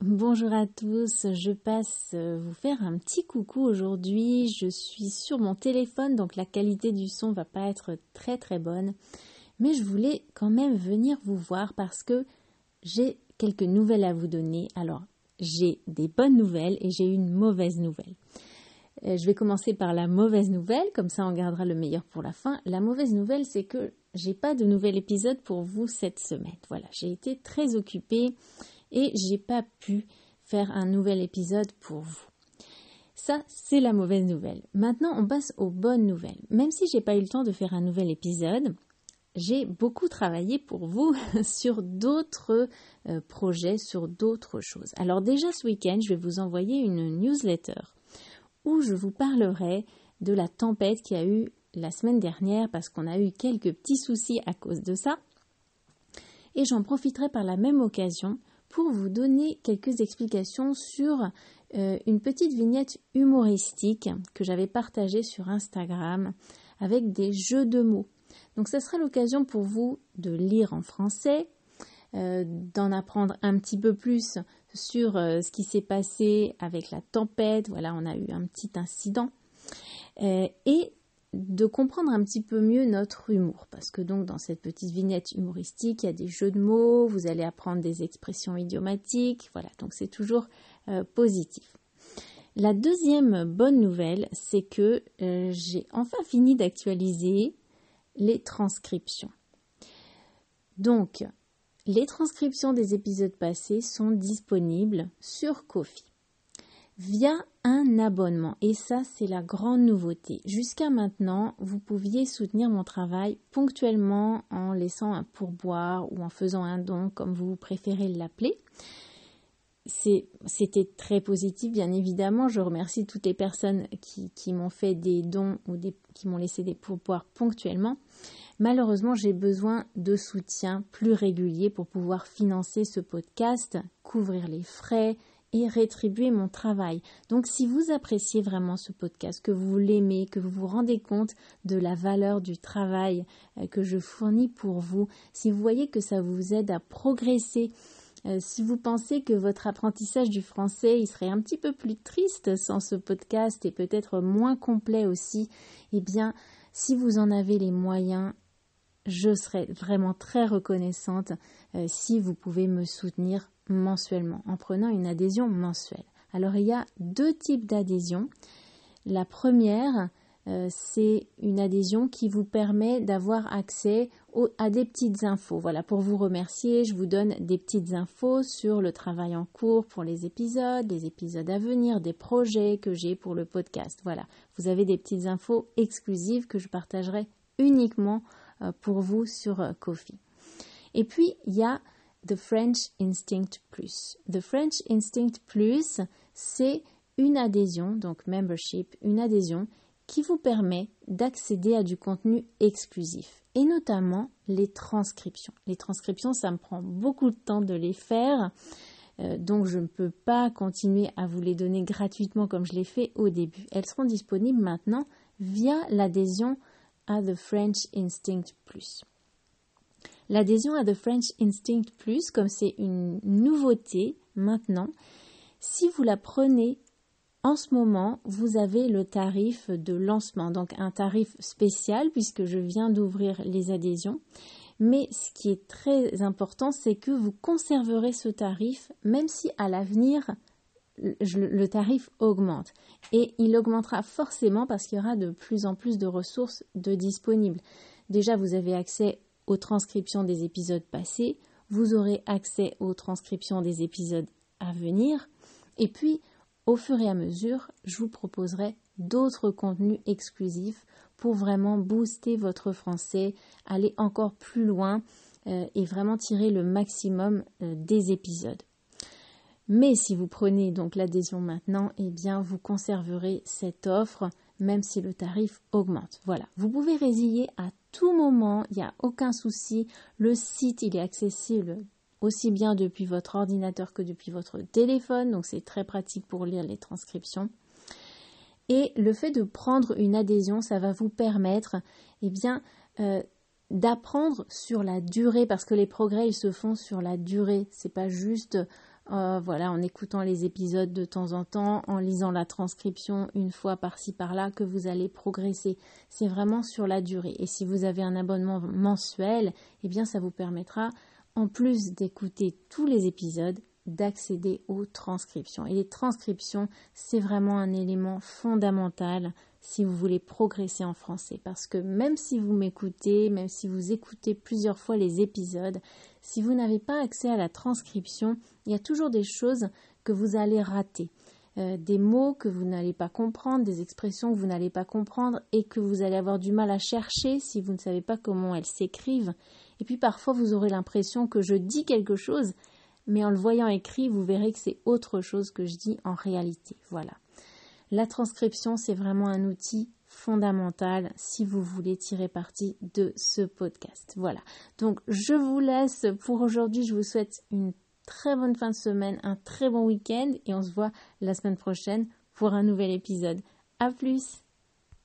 Bonjour à tous, je passe euh, vous faire un petit coucou aujourd'hui. Je suis sur mon téléphone donc la qualité du son va pas être très très bonne, mais je voulais quand même venir vous voir parce que j'ai quelques nouvelles à vous donner. Alors, j'ai des bonnes nouvelles et j'ai une mauvaise nouvelle. Euh, je vais commencer par la mauvaise nouvelle, comme ça on gardera le meilleur pour la fin. La mauvaise nouvelle, c'est que j'ai pas de nouvel épisode pour vous cette semaine. Voilà, j'ai été très occupée et j'ai pas pu faire un nouvel épisode pour vous. Ça, c'est la mauvaise nouvelle. Maintenant, on passe aux bonnes nouvelles. Même si j'ai pas eu le temps de faire un nouvel épisode, j'ai beaucoup travaillé pour vous sur d'autres euh, projets, sur d'autres choses. Alors déjà ce week-end, je vais vous envoyer une newsletter où je vous parlerai de la tempête qui a eu la semaine dernière parce qu'on a eu quelques petits soucis à cause de ça. Et j'en profiterai par la même occasion pour vous donner quelques explications sur euh, une petite vignette humoristique que j'avais partagée sur Instagram avec des jeux de mots. Donc ce sera l'occasion pour vous de lire en français, euh, d'en apprendre un petit peu plus sur euh, ce qui s'est passé avec la tempête. Voilà, on a eu un petit incident. et de comprendre un petit peu mieux notre humour. Parce que donc dans cette petite vignette humoristique, il y a des jeux de mots, vous allez apprendre des expressions idiomatiques, voilà, donc c'est toujours euh, positif. La deuxième bonne nouvelle, c'est que euh, j'ai enfin fini d'actualiser les transcriptions. Donc, les transcriptions des épisodes passés sont disponibles sur Kofi via un abonnement. Et ça, c'est la grande nouveauté. Jusqu'à maintenant, vous pouviez soutenir mon travail ponctuellement en laissant un pourboire ou en faisant un don, comme vous préférez l'appeler. C'était très positif, bien évidemment. Je remercie toutes les personnes qui, m'ont fait des dons ou qui m'ont laissé des pourboires ponctuellement. Malheureusement, j'ai besoin de soutien plus régulier pour pouvoir financer ce podcast, couvrir les frais, et rétribuer mon travail. Donc si vous appréciez vraiment ce podcast, que vous l'aimez, que vous vous rendez compte de la valeur du travail euh, que je fournis pour vous, si vous voyez que ça vous aide à progresser, euh, si vous pensez que votre apprentissage du français il serait un petit peu plus triste sans ce podcast et peut-être moins complet aussi, eh bien si vous en avez les moyens, je serais vraiment très reconnaissante euh, si vous pouvez me soutenir mensuellement, en prenant une adhésion mensuelle. Alors il y a deux types d'adhésion. La première, euh, c'est une adhésion qui vous permet d'avoir accès à des petites infos. Voilà, pour vous remercier, je vous donne des petites infos sur le travail en cours pour les épisodes, les épisodes à venir, des projets que j'ai pour le podcast. Voilà, vous avez des petites infos exclusives que je partagerai uniquement euh, pour vous sur euh, Kofi. Et puis, il y a The French Instinct Plus. The French Instinct Plus, c'est une adhésion, donc membership, une adhésion qui vous permet d'accéder à du contenu exclusif et notamment les transcriptions. Les transcriptions, ça me prend beaucoup de temps de les faire, euh, donc je ne peux pas continuer à vous les donner gratuitement comme je l'ai fait au début. Elles seront disponibles maintenant via l'adhésion à The French Instinct Plus. L'adhésion à The French Instinct Plus, comme c'est une nouveauté maintenant, si vous la prenez en ce moment, vous avez le tarif de lancement, donc un tarif spécial puisque je viens d'ouvrir les adhésions. Mais ce qui est très important, c'est que vous conserverez ce tarif même si à l'avenir le tarif augmente. Et il augmentera forcément parce qu'il y aura de plus en plus de ressources de disponibles. Déjà, vous avez accès aux transcriptions des épisodes passés, vous aurez accès aux transcriptions des épisodes à venir, et puis au fur et à mesure, je vous proposerai d'autres contenus exclusifs pour vraiment booster votre français, aller encore plus loin euh, et vraiment tirer le maximum euh, des épisodes. Mais si vous prenez donc l'adhésion maintenant, eh bien vous conserverez cette offre même si le tarif augmente. Voilà, vous pouvez résilier à tout moment, il n'y a aucun souci. Le site, il est accessible aussi bien depuis votre ordinateur que depuis votre téléphone, donc c'est très pratique pour lire les transcriptions. Et le fait de prendre une adhésion, ça va vous permettre, eh bien, euh, d'apprendre sur la durée, parce que les progrès, ils se font sur la durée. C'est pas juste euh, voilà, en écoutant les épisodes de temps en temps, en lisant la transcription une fois par-ci par-là, que vous allez progresser. C'est vraiment sur la durée. Et si vous avez un abonnement mensuel, eh bien, ça vous permettra, en plus d'écouter tous les épisodes, d'accéder aux transcriptions. Et les transcriptions, c'est vraiment un élément fondamental si vous voulez progresser en français. Parce que même si vous m'écoutez, même si vous écoutez plusieurs fois les épisodes, si vous n'avez pas accès à la transcription, il y a toujours des choses que vous allez rater. Euh, des mots que vous n'allez pas comprendre, des expressions que vous n'allez pas comprendre et que vous allez avoir du mal à chercher si vous ne savez pas comment elles s'écrivent. Et puis parfois vous aurez l'impression que je dis quelque chose, mais en le voyant écrit, vous verrez que c'est autre chose que je dis en réalité. Voilà. La transcription, c'est vraiment un outil fondamental si vous voulez tirer parti de ce podcast. Voilà. Donc, je vous laisse pour aujourd'hui. Je vous souhaite une très bonne fin de semaine, un très bon week-end et on se voit la semaine prochaine pour un nouvel épisode. À plus!